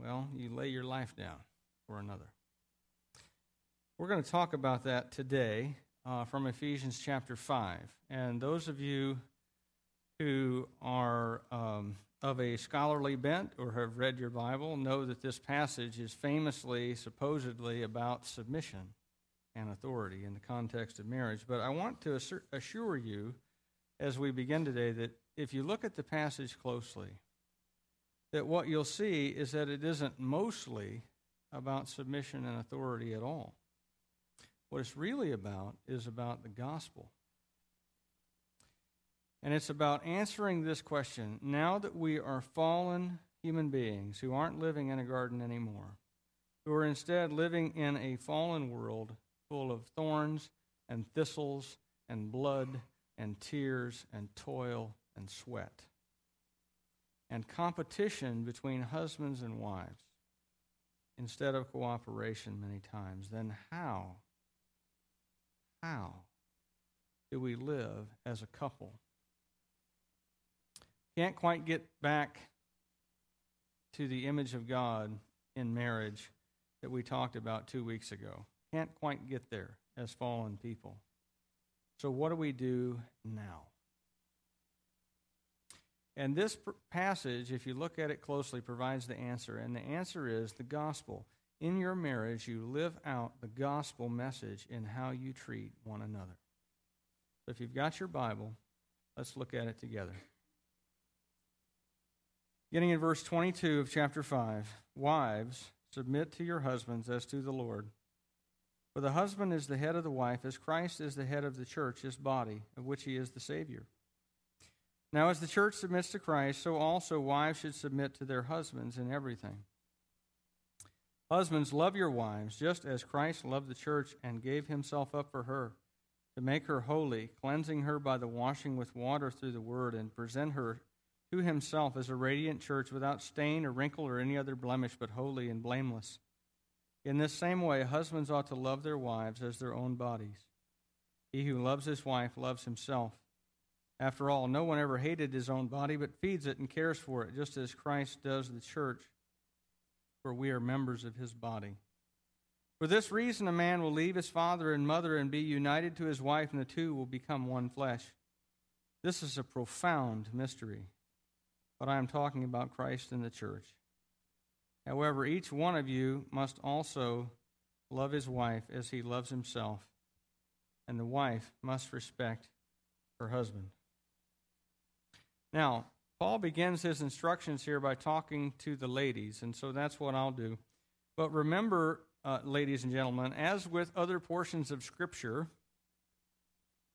Well, you lay your life down for another. We're going to talk about that today uh, from Ephesians chapter 5. And those of you who are um, of a scholarly bent or have read your Bible know that this passage is famously, supposedly, about submission and authority in the context of marriage. But I want to assure you as we begin today that if you look at the passage closely, that what you'll see is that it isn't mostly about submission and authority at all. What it's really about is about the gospel. And it's about answering this question now that we are fallen human beings who aren't living in a garden anymore, who are instead living in a fallen world full of thorns and thistles and blood and tears and toil and sweat and competition between husbands and wives instead of cooperation many times, then how, how do we live as a couple? Can't quite get back to the image of God in marriage that we talked about two weeks ago. Can't quite get there as fallen people. So, what do we do now? And this passage, if you look at it closely, provides the answer. And the answer is the gospel. In your marriage, you live out the gospel message in how you treat one another. So if you've got your Bible, let's look at it together. Getting in verse 22 of chapter 5 Wives, submit to your husbands as to the Lord. For the husband is the head of the wife, as Christ is the head of the church, his body, of which he is the Savior. Now, as the church submits to Christ, so also wives should submit to their husbands in everything. Husbands, love your wives, just as Christ loved the church and gave himself up for her, to make her holy, cleansing her by the washing with water through the word, and present her to himself as a radiant church without stain or wrinkle or any other blemish, but holy and blameless. In this same way, husbands ought to love their wives as their own bodies. He who loves his wife loves himself. After all, no one ever hated his own body, but feeds it and cares for it, just as Christ does the church, for we are members of his body. For this reason, a man will leave his father and mother and be united to his wife, and the two will become one flesh. This is a profound mystery, but I am talking about Christ and the church. However, each one of you must also love his wife as he loves himself, and the wife must respect her husband. Now, Paul begins his instructions here by talking to the ladies, and so that's what I'll do. But remember, uh, ladies and gentlemen, as with other portions of Scripture,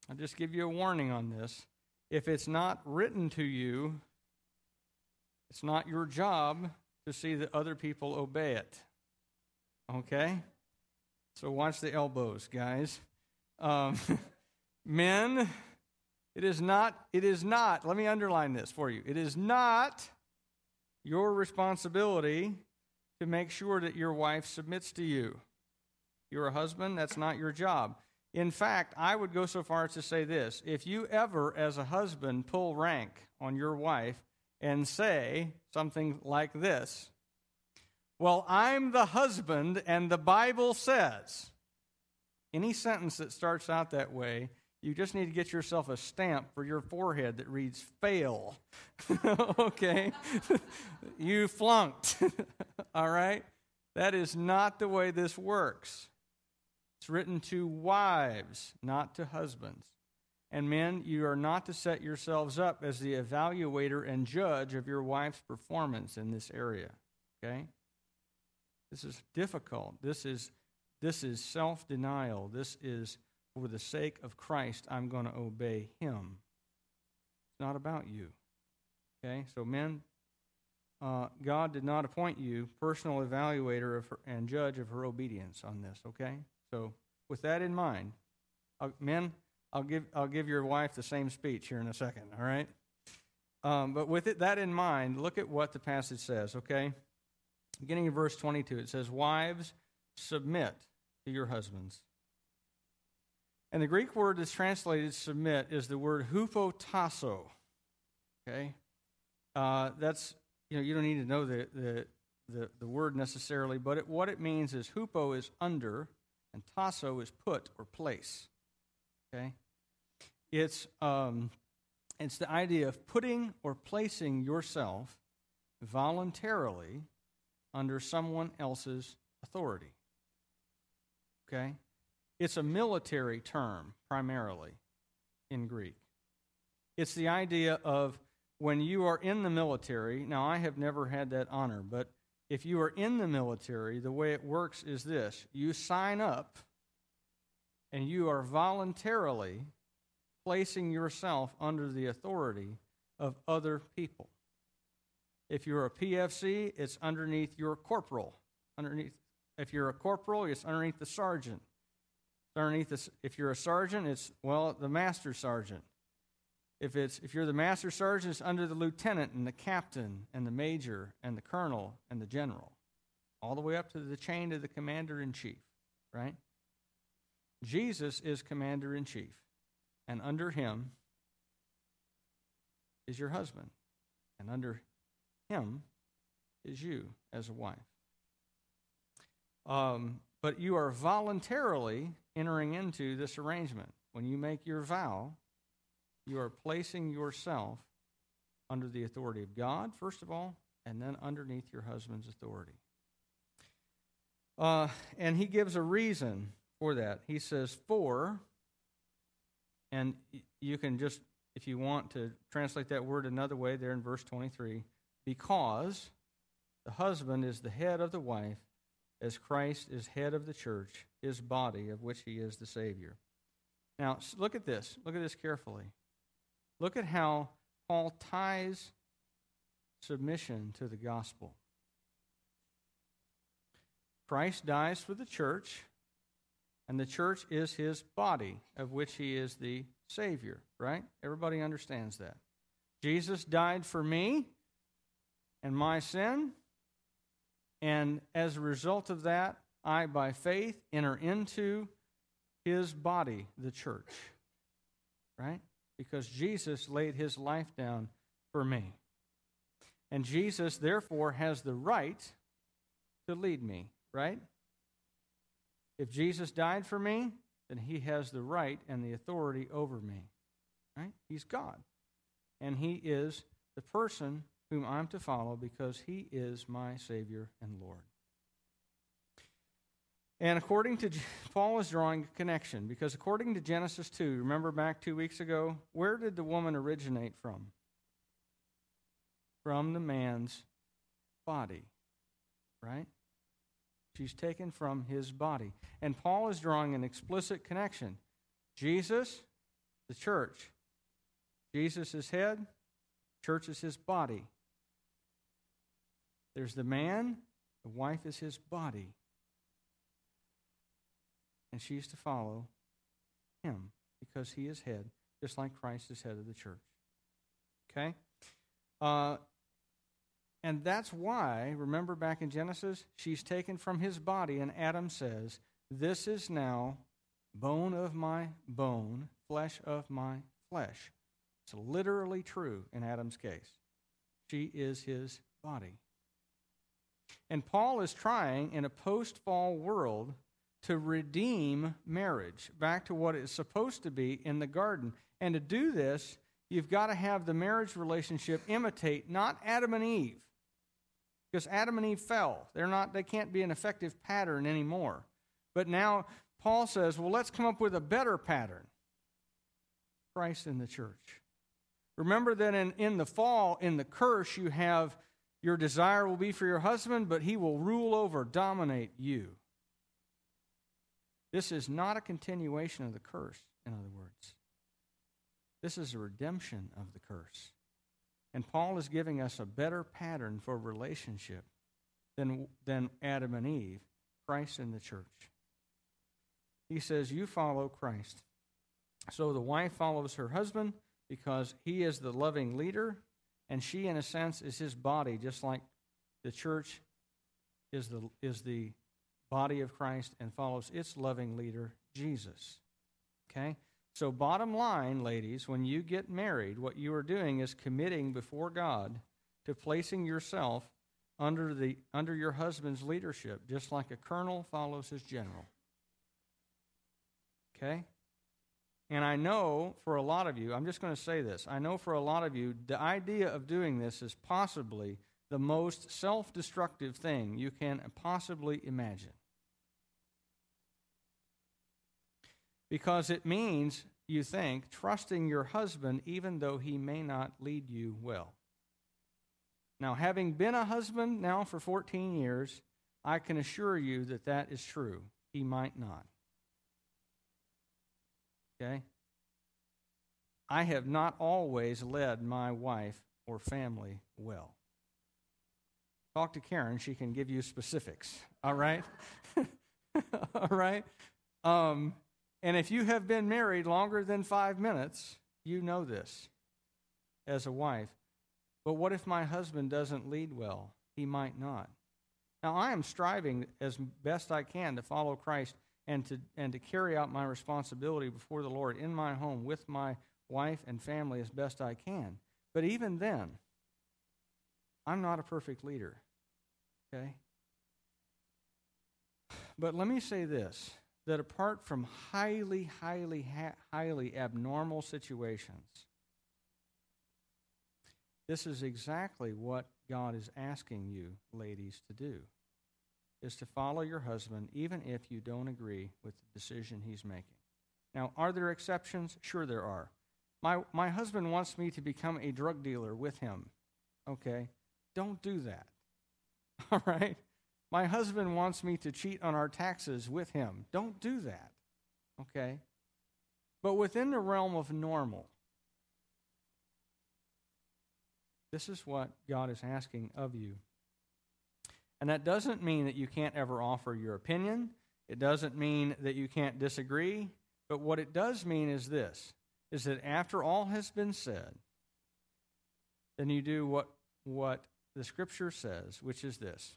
I'll just give you a warning on this. If it's not written to you, it's not your job to see that other people obey it. Okay? So watch the elbows, guys. Um, men, it is not, it is not, let me underline this for you. It is not your responsibility to make sure that your wife submits to you. You're a husband, that's not your job. In fact, I would go so far as to say this if you ever, as a husband, pull rank on your wife and say something like this Well, I'm the husband, and the Bible says, any sentence that starts out that way you just need to get yourself a stamp for your forehead that reads fail. okay? you flunked. All right? That is not the way this works. It's written to wives, not to husbands. And men, you are not to set yourselves up as the evaluator and judge of your wife's performance in this area. Okay? This is difficult. This is this is self-denial. This is for the sake of Christ, I'm going to obey him. It's not about you. Okay? So, men, uh, God did not appoint you personal evaluator of her, and judge of her obedience on this. Okay? So, with that in mind, uh, men, I'll give, I'll give your wife the same speech here in a second, all right? Um, but with it, that in mind, look at what the passage says, okay? Beginning in verse 22, it says, Wives, submit to your husbands and the Greek word that's translated submit is the word hupotasso. Okay? Uh, that's, you know, you don't need to know the, the, the, the word necessarily, but it, what it means is hupo is under, and tasso is put or place. Okay? It's, um, it's the idea of putting or placing yourself voluntarily under someone else's authority. Okay? It's a military term primarily in Greek. It's the idea of when you are in the military. Now, I have never had that honor, but if you are in the military, the way it works is this you sign up and you are voluntarily placing yourself under the authority of other people. If you're a PFC, it's underneath your corporal. Underneath, if you're a corporal, it's underneath the sergeant. Underneath the, if you're a sergeant, it's well the master sergeant. If it's if you're the master sergeant, it's under the lieutenant and the captain and the major and the colonel and the general, all the way up to the chain of the commander in chief. Right? Jesus is commander in chief, and under him is your husband, and under him is you as a wife. Um, but you are voluntarily entering into this arrangement. When you make your vow, you are placing yourself under the authority of God, first of all, and then underneath your husband's authority. Uh, and he gives a reason for that. He says, For, and you can just, if you want to translate that word another way there in verse 23, because the husband is the head of the wife, as Christ is head of the church, his body, of which he is the Savior. Now, look at this. Look at this carefully. Look at how Paul ties submission to the gospel. Christ dies for the church, and the church is his body, of which he is the Savior, right? Everybody understands that. Jesus died for me and my sin, and as a result of that, I, by faith, enter into his body, the church, right? Because Jesus laid his life down for me. And Jesus, therefore, has the right to lead me, right? If Jesus died for me, then he has the right and the authority over me. Right? He's God. And he is the person whom I'm to follow because he is my Savior and Lord. And according to Paul is drawing a connection because according to Genesis 2, remember back 2 weeks ago, where did the woman originate from? From the man's body. Right? She's taken from his body. And Paul is drawing an explicit connection. Jesus, the church. Jesus is head, church is his body. There's the man, the wife is his body. And she's to follow him because he is head, just like Christ is head of the church. Okay? Uh, and that's why, remember back in Genesis, she's taken from his body, and Adam says, This is now bone of my bone, flesh of my flesh. It's literally true in Adam's case. She is his body. And Paul is trying in a post fall world to redeem marriage back to what it's supposed to be in the garden. And to do this, you've got to have the marriage relationship imitate not Adam and Eve, because Adam and Eve fell. They're not, they can't be an effective pattern anymore. But now Paul says, well, let's come up with a better pattern Christ in the church. Remember that in, in the fall, in the curse, you have your desire will be for your husband, but he will rule over, dominate you. This is not a continuation of the curse, in other words. This is a redemption of the curse. And Paul is giving us a better pattern for relationship than, than Adam and Eve, Christ and the church. He says, You follow Christ. So the wife follows her husband because he is the loving leader, and she, in a sense, is his body, just like the church is the, is the body of Christ and follows its loving leader, Jesus. Okay? So, bottom line, ladies, when you get married, what you are doing is committing before God to placing yourself under, the, under your husband's leadership, just like a colonel follows his general. Okay? And I know for a lot of you, I'm just going to say this. I know for a lot of you, the idea of doing this is possibly the most self destructive thing you can possibly imagine. Because it means, you think, trusting your husband even though he may not lead you well. Now, having been a husband now for 14 years, I can assure you that that is true. He might not. Okay? I have not always led my wife or family well. Talk to Karen, she can give you specifics. All right? all right? Um, and if you have been married longer than five minutes, you know this as a wife. But what if my husband doesn't lead well? He might not. Now, I am striving as best I can to follow Christ and to, and to carry out my responsibility before the Lord in my home with my wife and family as best I can. But even then, I'm not a perfect leader. Okay? But let me say this that apart from highly, highly, highly abnormal situations, this is exactly what God is asking you, ladies, to do is to follow your husband even if you don't agree with the decision he's making. Now, are there exceptions? Sure, there are. My, my husband wants me to become a drug dealer with him. Okay? Don't do that. All right? My husband wants me to cheat on our taxes with him. Don't do that. Okay? But within the realm of normal, this is what God is asking of you. And that doesn't mean that you can't ever offer your opinion. It doesn't mean that you can't disagree. But what it does mean is this is that after all has been said, then you do what, what the scripture says, which is this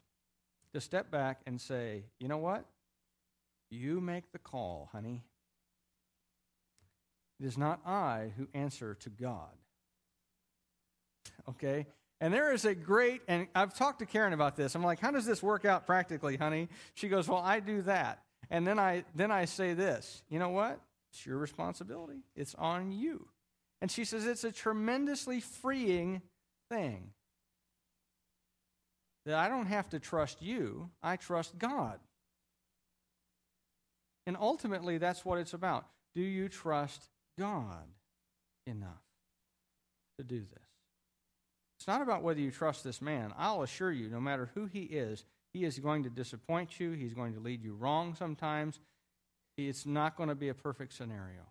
to step back and say, you know what? You make the call, honey. It is not I who answer to God. Okay? And there is a great, and I've talked to Karen about this. I'm like, how does this work out practically, honey? She goes, well, I do that. And then I, then I say this, you know what? It's your responsibility. It's on you. And she says, it's a tremendously freeing thing. That I don't have to trust you, I trust God. And ultimately, that's what it's about. Do you trust God enough to do this? It's not about whether you trust this man. I'll assure you, no matter who he is, he is going to disappoint you. He's going to lead you wrong sometimes. It's not going to be a perfect scenario.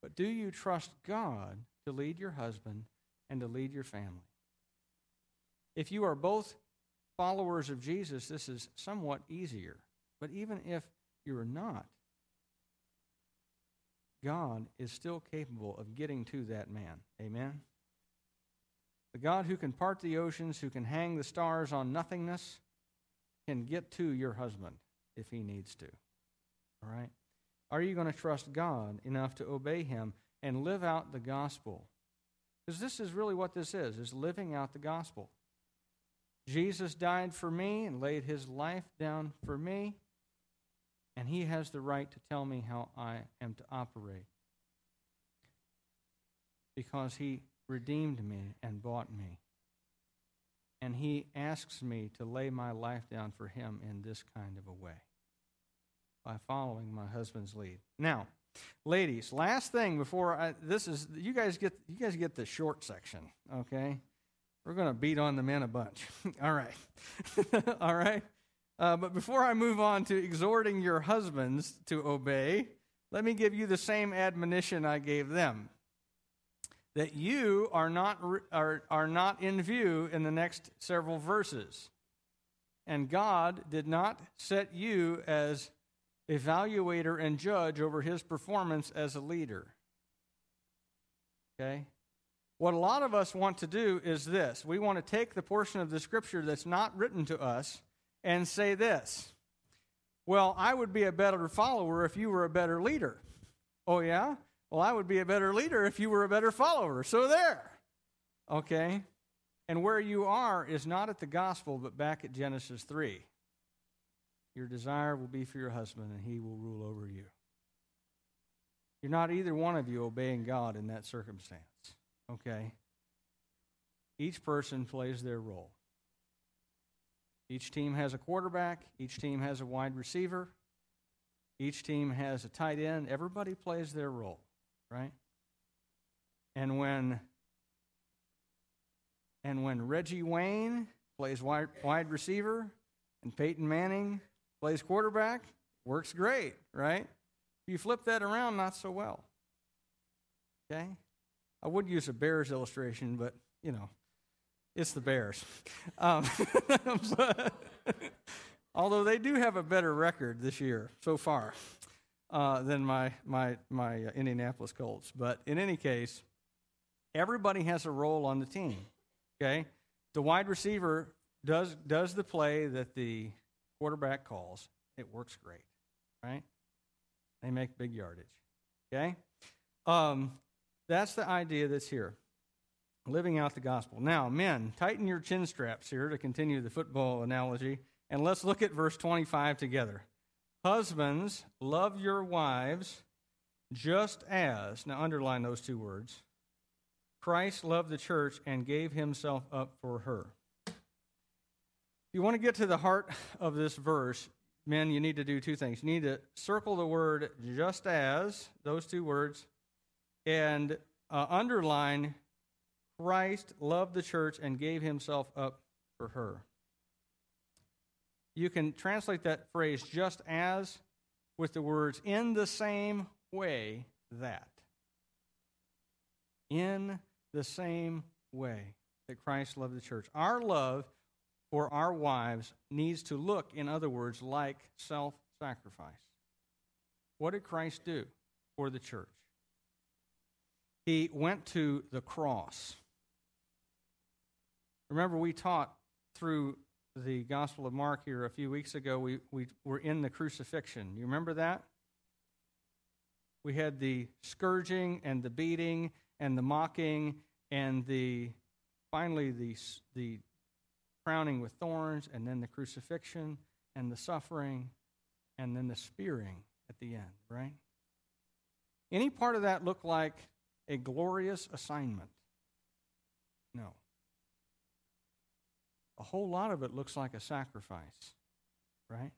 But do you trust God to lead your husband and to lead your family? If you are both followers of Jesus, this is somewhat easier. But even if you're not, God is still capable of getting to that man. Amen? The God who can part the oceans, who can hang the stars on nothingness, can get to your husband if he needs to. All right? Are you going to trust God enough to obey him and live out the gospel? Because this is really what this is, is living out the gospel. Jesus died for me and laid his life down for me, and he has the right to tell me how I am to operate. Because he redeemed me and bought me. And he asks me to lay my life down for him in this kind of a way by following my husband's lead. Now, ladies, last thing before I, this is you guys get you guys get the short section, okay? We're going to beat on the men a bunch. All right. All right. Uh, but before I move on to exhorting your husbands to obey, let me give you the same admonition I gave them that you are not, are, are not in view in the next several verses. And God did not set you as evaluator and judge over his performance as a leader. Okay? What a lot of us want to do is this we want to take the portion of the scripture that's not written to us and say this Well, I would be a better follower if you were a better leader. Oh, yeah? Well, I would be a better leader if you were a better follower. So there. Okay? And where you are is not at the gospel, but back at Genesis 3. Your desire will be for your husband, and he will rule over you. You're not either one of you obeying God in that circumstance. Okay? Each person plays their role. Each team has a quarterback, each team has a wide receiver, each team has a tight end. Everybody plays their role, right? And when and when Reggie Wayne plays wide, wide receiver and Peyton Manning plays quarterback, works great, right? You flip that around, not so well. Okay? I would use a Bears illustration, but, you know, it's the Bears. Um, but, although they do have a better record this year so far uh, than my, my, my uh, Indianapolis Colts. But in any case, everybody has a role on the team. Okay? The wide receiver does, does the play that the quarterback calls. It works great, right? They make big yardage. Okay? Um, that's the idea that's here. Living out the gospel. Now, men, tighten your chin straps here to continue the football analogy, and let's look at verse 25 together. Husbands, love your wives just as, now underline those two words, Christ loved the church and gave himself up for her. If you want to get to the heart of this verse, men, you need to do two things. You need to circle the word just as, those two words, and uh, underline Christ loved the church and gave himself up for her. You can translate that phrase just as with the words in the same way that. In the same way that Christ loved the church. Our love for our wives needs to look, in other words, like self sacrifice. What did Christ do for the church? He went to the cross. Remember, we taught through the Gospel of Mark here a few weeks ago, we, we were in the crucifixion. You remember that? We had the scourging and the beating and the mocking and the finally the, the crowning with thorns and then the crucifixion and the suffering and then the spearing at the end, right? Any part of that look like a glorious assignment? No. A whole lot of it looks like a sacrifice, right?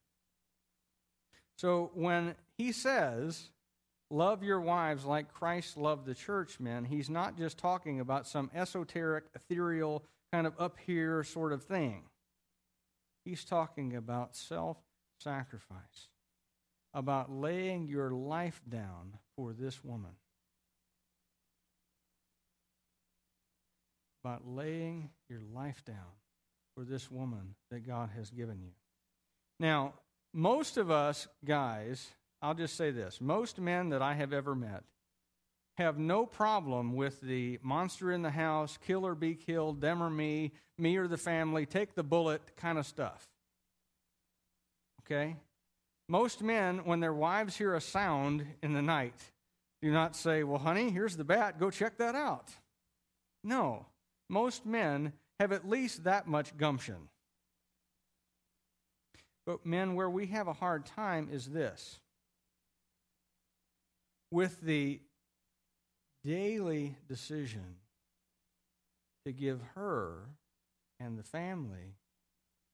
So when he says, Love your wives like Christ loved the church, men. He's not just talking about some esoteric, ethereal, kind of up here sort of thing. He's talking about self sacrifice, about laying your life down for this woman, about laying your life down for this woman that God has given you. Now, most of us guys I'll just say this most men that I have ever met have no problem with the monster in the house, kill or be killed, them or me, me or the family, take the bullet kind of stuff. Okay? Most men, when their wives hear a sound in the night, do not say, Well, honey, here's the bat, go check that out. No. Most men have at least that much gumption. But men, where we have a hard time is this with the daily decision to give her and the family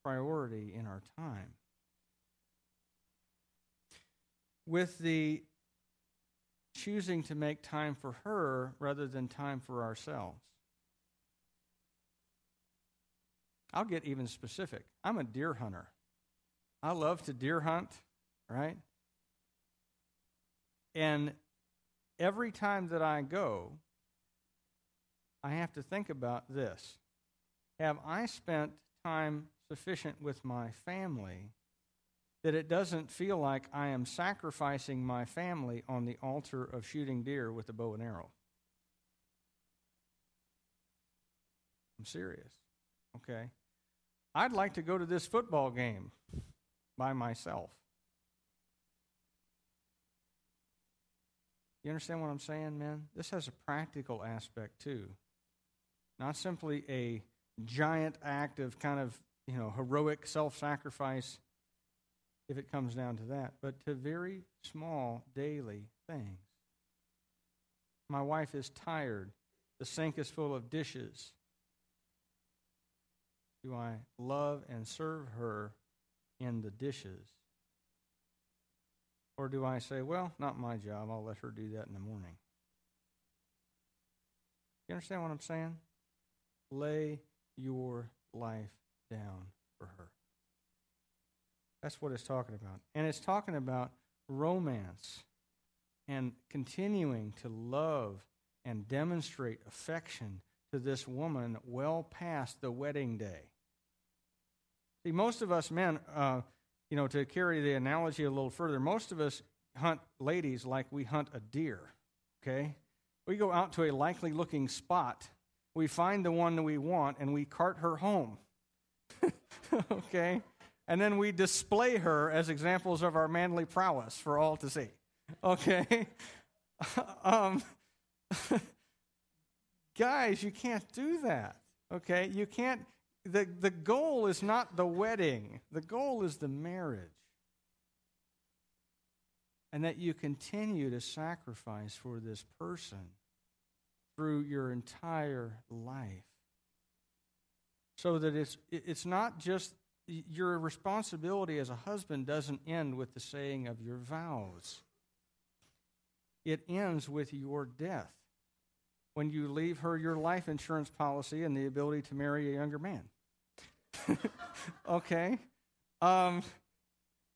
priority in our time. With the choosing to make time for her rather than time for ourselves. I'll get even specific. I'm a deer hunter. I love to deer hunt, right? And every time that I go, I have to think about this. Have I spent time sufficient with my family that it doesn't feel like I am sacrificing my family on the altar of shooting deer with a bow and arrow? I'm serious. Okay. I'd like to go to this football game by myself. You understand what I'm saying, man? This has a practical aspect too. Not simply a giant act of kind of, you know, heroic self sacrifice, if it comes down to that, but to very small daily things. My wife is tired. The sink is full of dishes. Do I love and serve her in the dishes? Or do I say, well, not my job, I'll let her do that in the morning? You understand what I'm saying? Lay your life down for her. That's what it's talking about. And it's talking about romance and continuing to love and demonstrate affection to this woman well past the wedding day. See, most of us men, uh, you know, to carry the analogy a little further, most of us hunt ladies like we hunt a deer, okay? We go out to a likely looking spot, we find the one that we want, and we cart her home, okay? And then we display her as examples of our manly prowess for all to see, okay? um, guys, you can't do that, okay? You can't the, the goal is not the wedding, the goal is the marriage. And that you continue to sacrifice for this person through your entire life. So that it's, it's not just your responsibility as a husband doesn't end with the saying of your vows, it ends with your death when you leave her your life insurance policy and the ability to marry a younger man. okay? Um,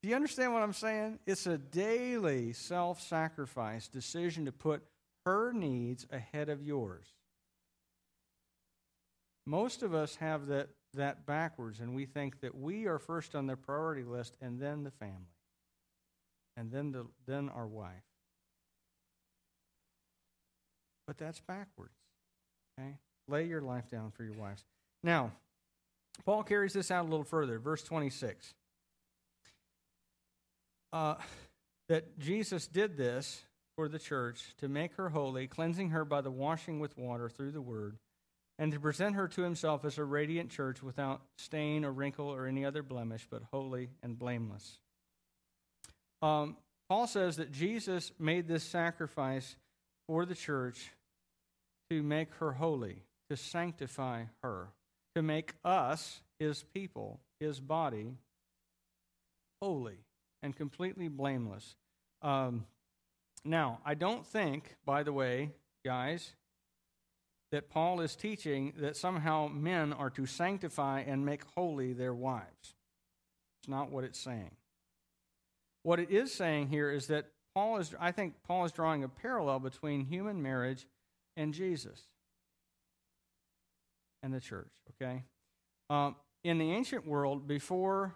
do you understand what I'm saying? It's a daily self sacrifice decision to put her needs ahead of yours. Most of us have that, that backwards, and we think that we are first on the priority list and then the family, and then, the, then our wife. But that's backwards. Okay? Lay your life down for your wives. Now, Paul carries this out a little further. Verse 26. Uh, that Jesus did this for the church to make her holy, cleansing her by the washing with water through the word, and to present her to himself as a radiant church without stain or wrinkle or any other blemish, but holy and blameless. Um, Paul says that Jesus made this sacrifice for the church to make her holy, to sanctify her to make us, his people, his body, holy and completely blameless. Um, now, I don't think, by the way, guys, that Paul is teaching that somehow men are to sanctify and make holy their wives. It's not what it's saying. What it is saying here is that Paul is, I think Paul is drawing a parallel between human marriage and Jesus and the church, okay? Um, in the ancient world, before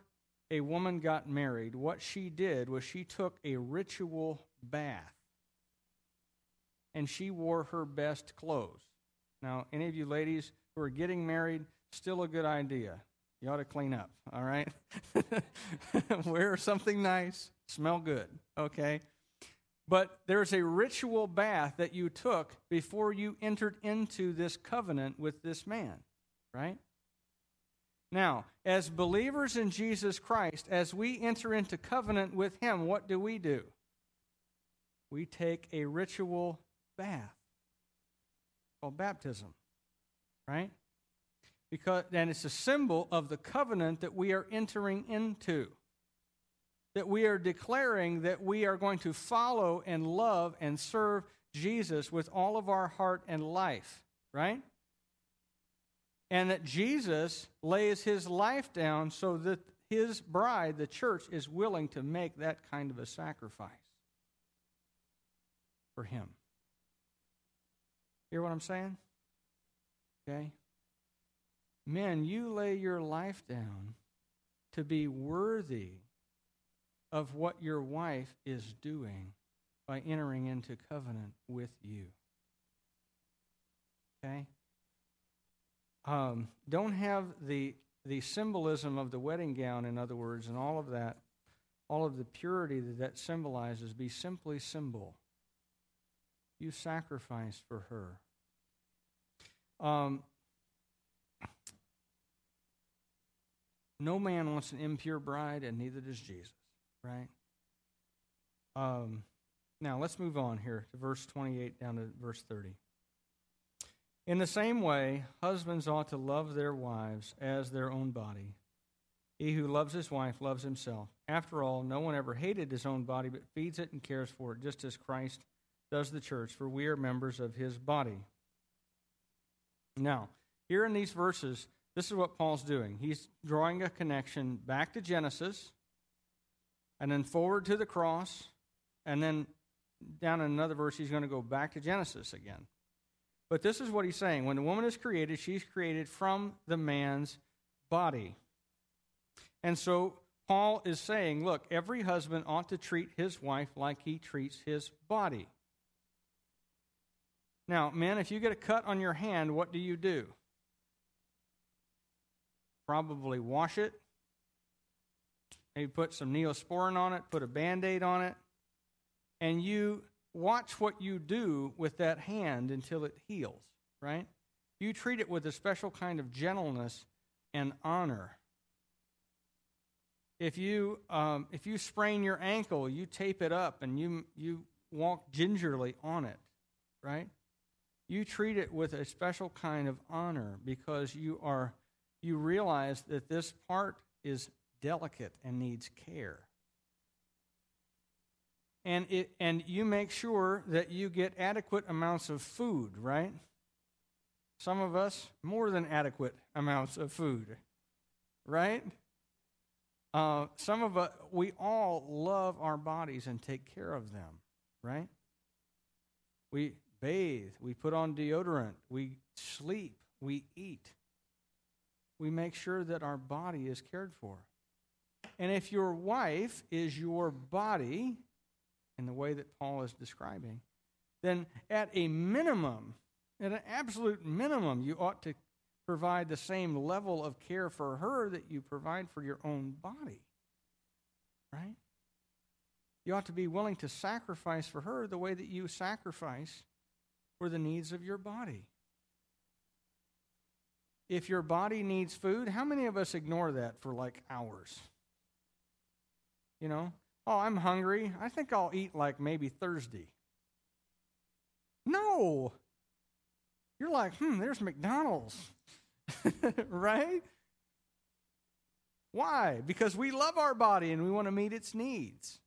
a woman got married, what she did was she took a ritual bath and she wore her best clothes. Now, any of you ladies who are getting married, still a good idea. You ought to clean up, all right? Wear something nice, smell good, okay? But there's a ritual bath that you took before you entered into this covenant with this man, right? Now, as believers in Jesus Christ, as we enter into covenant with him, what do we do? We take a ritual bath called baptism, right? Because and it's a symbol of the covenant that we are entering into that we are declaring that we are going to follow and love and serve Jesus with all of our heart and life, right? And that Jesus lays his life down so that his bride, the church, is willing to make that kind of a sacrifice for him. Hear what I'm saying? Okay? Men, you lay your life down to be worthy of what your wife is doing by entering into covenant with you. Okay? Um, don't have the, the symbolism of the wedding gown, in other words, and all of that, all of the purity that that symbolizes, be simply symbol. You sacrifice for her. Um, no man wants an impure bride, and neither does Jesus, right? Um, now, let's move on here to verse 28 down to verse 30. In the same way, husbands ought to love their wives as their own body. He who loves his wife loves himself. After all, no one ever hated his own body, but feeds it and cares for it, just as Christ does the church, for we are members of his body. Now, here in these verses, this is what Paul's doing. He's drawing a connection back to Genesis, and then forward to the cross, and then down in another verse, he's going to go back to Genesis again. But this is what he's saying. When the woman is created, she's created from the man's body. And so Paul is saying, look, every husband ought to treat his wife like he treats his body. Now, men, if you get a cut on your hand, what do you do? Probably wash it. Maybe put some neosporin on it, put a band aid on it, and you watch what you do with that hand until it heals, right? You treat it with a special kind of gentleness and honor. If you um, if you sprain your ankle, you tape it up and you you walk gingerly on it, right? You treat it with a special kind of honor because you are you realize that this part is delicate and needs care. And it and you make sure that you get adequate amounts of food, right? Some of us more than adequate amounts of food, right? Uh, some of us, we all love our bodies and take care of them, right? We bathe, we put on deodorant, we sleep, we eat. We make sure that our body is cared for. And if your wife is your body, in the way that Paul is describing, then at a minimum, at an absolute minimum, you ought to provide the same level of care for her that you provide for your own body. Right? You ought to be willing to sacrifice for her the way that you sacrifice for the needs of your body. If your body needs food, how many of us ignore that for like hours? You know, oh, I'm hungry. I think I'll eat like maybe Thursday. No. You're like, hmm, there's McDonald's. right? Why? Because we love our body and we want to meet its needs.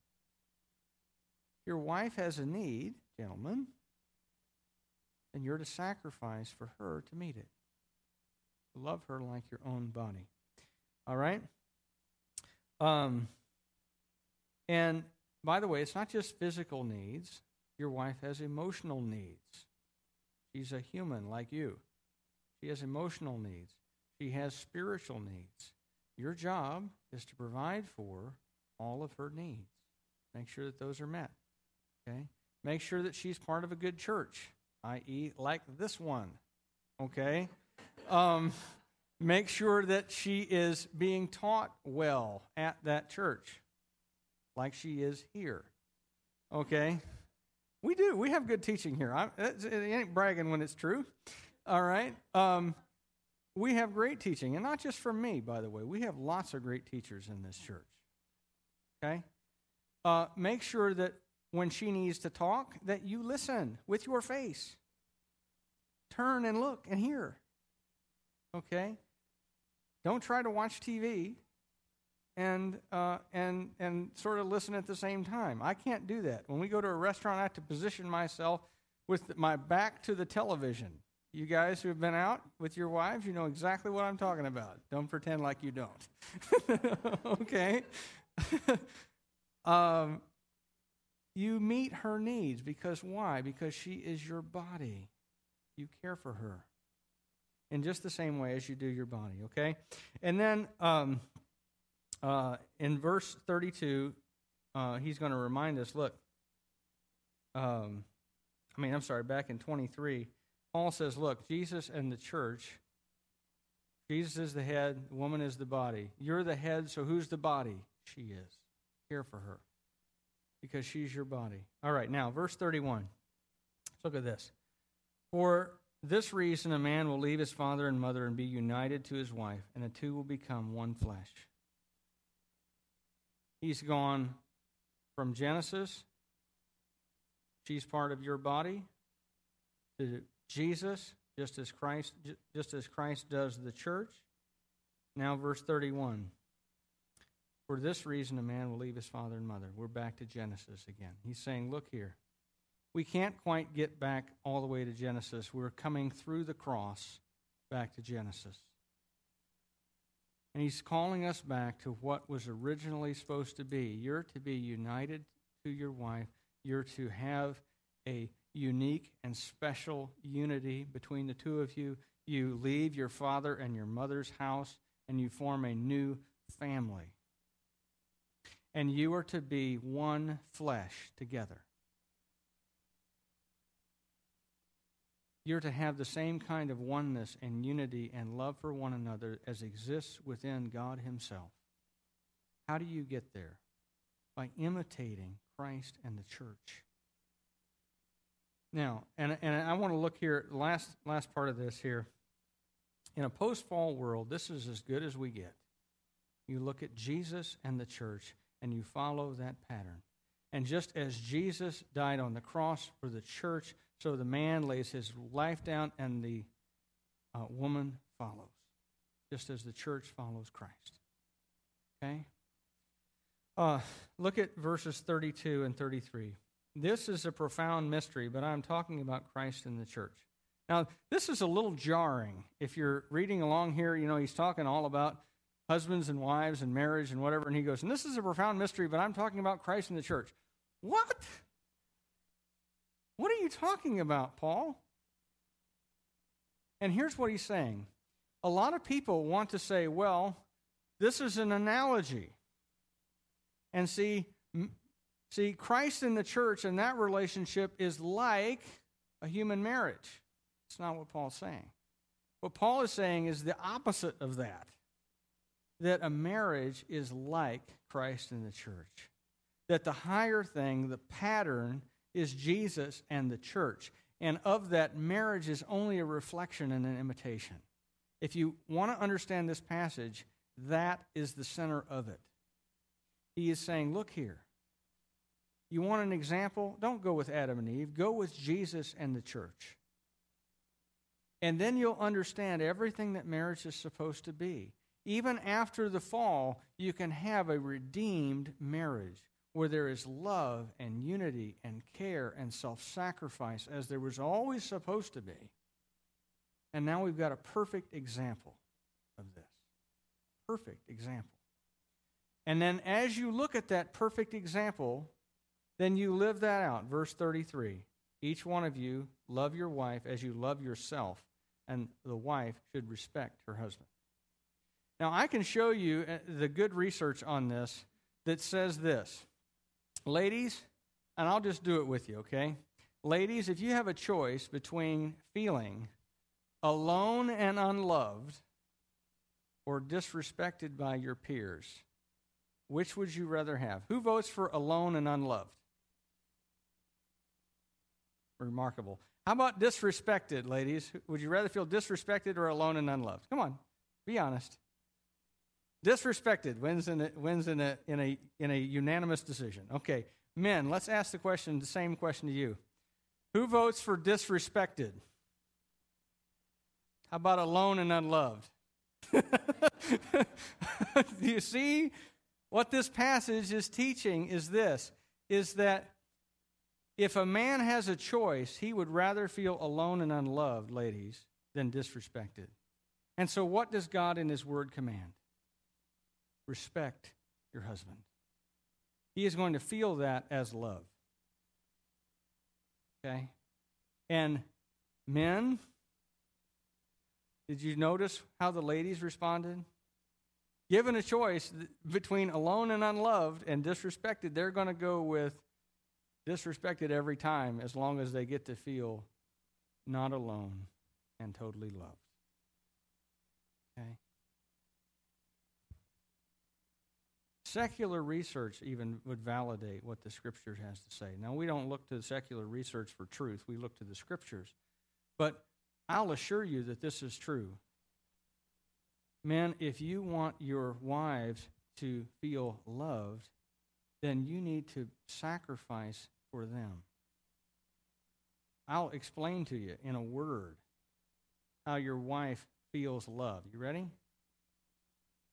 Your wife has a need, gentlemen, and you're to sacrifice for her to meet it. Love her like your own body. All right? Um, and by the way, it's not just physical needs. Your wife has emotional needs. She's a human like you. She has emotional needs. She has spiritual needs. Your job is to provide for all of her needs. Make sure that those are met. Okay? Make sure that she's part of a good church, i.e., like this one. Okay? Um, make sure that she is being taught well at that church, like she is here. Okay? We do. We have good teaching here. I, it ain't bragging when it's true. All right. Um, we have great teaching, and not just from me, by the way. We have lots of great teachers in this church. Okay? Uh, make sure that when she needs to talk, that you listen with your face. Turn and look and hear. Okay? Don't try to watch TV and uh, and and sort of listen at the same time. I can't do that. When we go to a restaurant, I have to position myself with my back to the television. You guys who have been out with your wives, you know exactly what I'm talking about. Don't pretend like you don't. okay? um, you meet her needs because why? Because she is your body. You care for her in just the same way as you do your body, okay? And then um, uh, in verse 32, uh, he's going to remind us look, um, I mean, I'm sorry, back in 23, Paul says, look, Jesus and the church, Jesus is the head, the woman is the body. You're the head, so who's the body? She is. Care for her because she's your body. All right, now, verse 31. Let's look at this. For this reason a man will leave his father and mother and be united to his wife, and the two will become one flesh. He's gone from Genesis, she's part of your body, to Jesus, just as Christ just as Christ does the church. Now verse 31. For this reason a man will leave his father and mother. We're back to Genesis again. He's saying, look here. We can't quite get back all the way to Genesis. We're coming through the cross back to Genesis. And he's calling us back to what was originally supposed to be. You're to be united to your wife. You're to have a unique and special unity between the two of you. You leave your father and your mother's house and you form a new family. And you are to be one flesh together. You're to have the same kind of oneness and unity and love for one another as exists within God Himself. How do you get there? By imitating Christ and the church. Now, and, and I want to look here, last, last part of this here. In a post fall world, this is as good as we get. You look at Jesus and the church, and you follow that pattern. And just as Jesus died on the cross for the church, so the man lays his life down, and the uh, woman follows, just as the church follows Christ. Okay? Uh, look at verses 32 and 33. This is a profound mystery, but I'm talking about Christ and the church. Now, this is a little jarring. If you're reading along here, you know, he's talking all about husbands and wives and marriage and whatever, and he goes, and this is a profound mystery, but I'm talking about Christ and the church. What? What are you talking about, Paul? And here's what he's saying. A lot of people want to say, well, this is an analogy. And see, See, Christ in the church and that relationship is like a human marriage. It's not what Paul's saying. What Paul is saying is the opposite of that that a marriage is like Christ in the church. That the higher thing, the pattern, is Jesus and the church. And of that, marriage is only a reflection and an imitation. If you want to understand this passage, that is the center of it. He is saying, look here. You want an example? Don't go with Adam and Eve. Go with Jesus and the church. And then you'll understand everything that marriage is supposed to be. Even after the fall, you can have a redeemed marriage where there is love and unity and care and self sacrifice as there was always supposed to be. And now we've got a perfect example of this. Perfect example. And then as you look at that perfect example, then you live that out. Verse 33 Each one of you love your wife as you love yourself, and the wife should respect her husband. Now, I can show you uh, the good research on this that says this. Ladies, and I'll just do it with you, okay? Ladies, if you have a choice between feeling alone and unloved or disrespected by your peers, which would you rather have? Who votes for alone and unloved? remarkable. How about disrespected, ladies? Would you rather feel disrespected or alone and unloved? Come on, be honest. Disrespected wins in a, wins in a, in a, in a unanimous decision. Okay, men, let's ask the question, the same question to you. Who votes for disrespected? How about alone and unloved? Do you see what this passage is teaching is this is that if a man has a choice, he would rather feel alone and unloved, ladies, than disrespected. And so, what does God in His Word command? Respect your husband. He is going to feel that as love. Okay? And men, did you notice how the ladies responded? Given a choice between alone and unloved and disrespected, they're going to go with disrespected every time as long as they get to feel not alone and totally loved. Okay? Secular research even would validate what the scriptures has to say. Now, we don't look to secular research for truth, we look to the scriptures. But I'll assure you that this is true. Men, if you want your wives to feel loved, then you need to sacrifice for them. I'll explain to you in a word how your wife feels loved. You ready?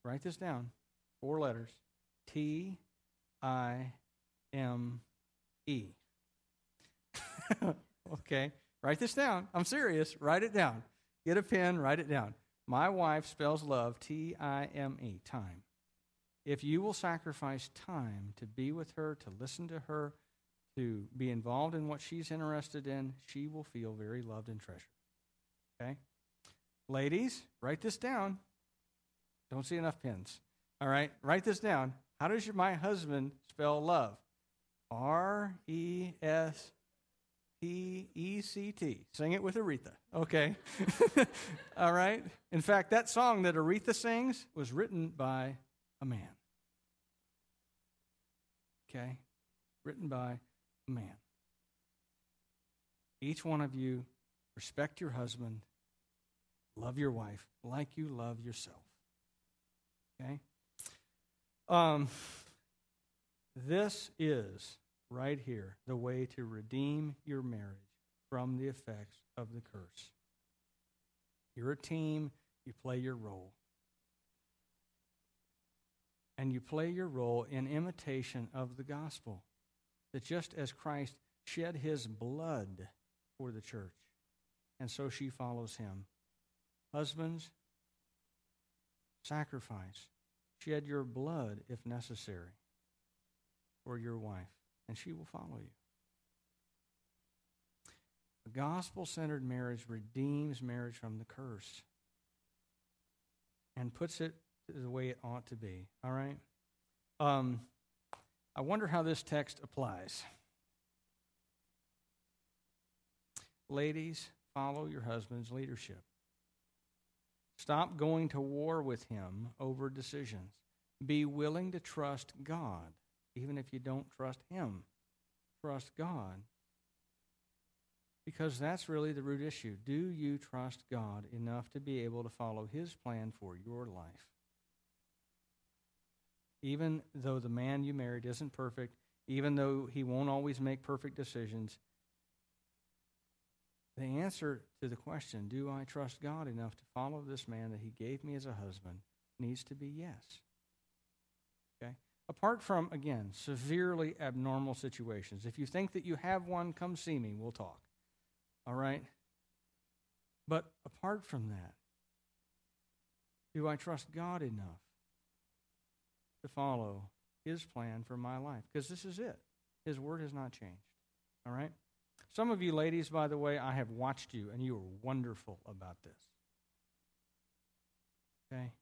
Write this down. Four letters. T I M E. okay. Write this down. I'm serious. Write it down. Get a pen, write it down. My wife spells love T I M E, time. If you will sacrifice time to be with her, to listen to her, to be involved in what she's interested in, she will feel very loved and treasured. Okay? Ladies, write this down. Don't see enough pens. All right, write this down. How does your, my husband spell love? R E S P E C T. Sing it with Aretha. Okay. All right. In fact, that song that Aretha sings was written by a man. Okay. Written by a man. Each one of you respect your husband, love your wife like you love yourself. Okay? Um, this is right here the way to redeem your marriage from the effects of the curse. You're a team, you play your role. And you play your role in imitation of the gospel. That just as Christ shed his blood for the church, and so she follows him. Husbands, sacrifice. Shed your blood if necessary for your wife and she will follow you. A gospel centered marriage redeems marriage from the curse and puts it the way it ought to be. All right? Um, I wonder how this text applies. Ladies, follow your husband's leadership. Stop going to war with him over decisions. Be willing to trust God even if you don't trust Him. Trust God. Because that's really the root issue. Do you trust God enough to be able to follow His plan for your life? Even though the man you married isn't perfect, even though he won't always make perfect decisions, the answer to the question, do I trust God enough to follow this man that he gave me as a husband, needs to be yes. Okay? Apart from, again, severely abnormal situations. If you think that you have one, come see me. We'll talk. All right? But apart from that, do I trust God enough to follow His plan for my life? Because this is it. His word has not changed. All right? Some of you ladies, by the way, I have watched you, and you are wonderful about this. Okay?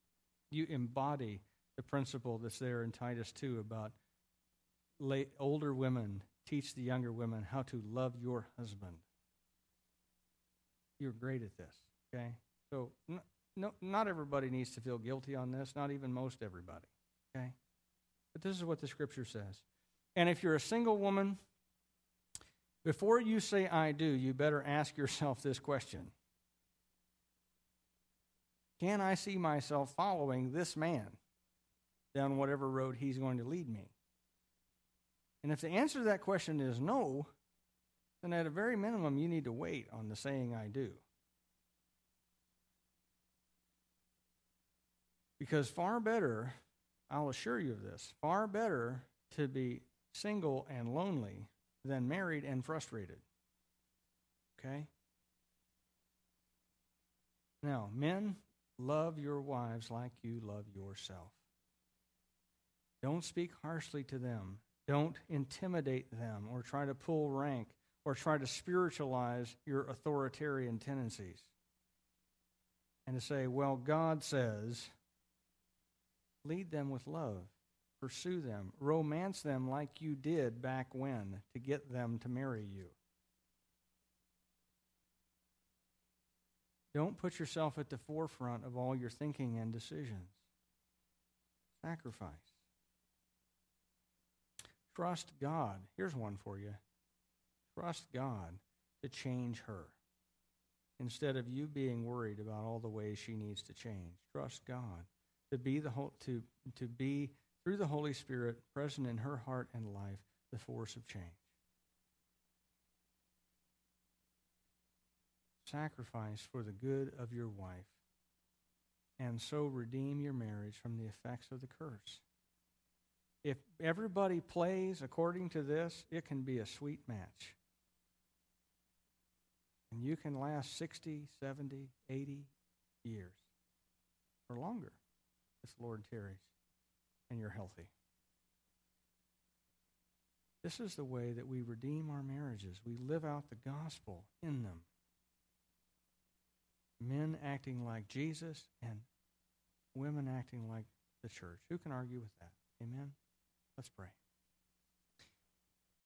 You embody the principle that's there in Titus 2 about late, older women teach the younger women how to love your husband. You're great at this, okay? So, no, not everybody needs to feel guilty on this, not even most everybody, okay? But this is what the scripture says. And if you're a single woman, before you say I do, you better ask yourself this question Can I see myself following this man? down whatever road he's going to lead me? And if the answer to that question is no, then at a very minimum, you need to wait on the saying I do. Because far better, I'll assure you of this, far better to be single and lonely than married and frustrated. Okay? Now, men, love your wives like you love yourself. Don't speak harshly to them. Don't intimidate them or try to pull rank or try to spiritualize your authoritarian tendencies. And to say, well, God says, lead them with love, pursue them, romance them like you did back when to get them to marry you. Don't put yourself at the forefront of all your thinking and decisions. Sacrifice. Trust God. Here's one for you. Trust God to change her. instead of you being worried about all the ways she needs to change. Trust God to be the whole, to to be through the Holy Spirit present in her heart and life the force of change. Sacrifice for the good of your wife and so redeem your marriage from the effects of the curse. If everybody plays according to this, it can be a sweet match. And you can last 60, 70, 80 years or longer if the Lord tarries and you're healthy. This is the way that we redeem our marriages. We live out the gospel in them. Men acting like Jesus and women acting like the church. Who can argue with that? Amen? Let's pray.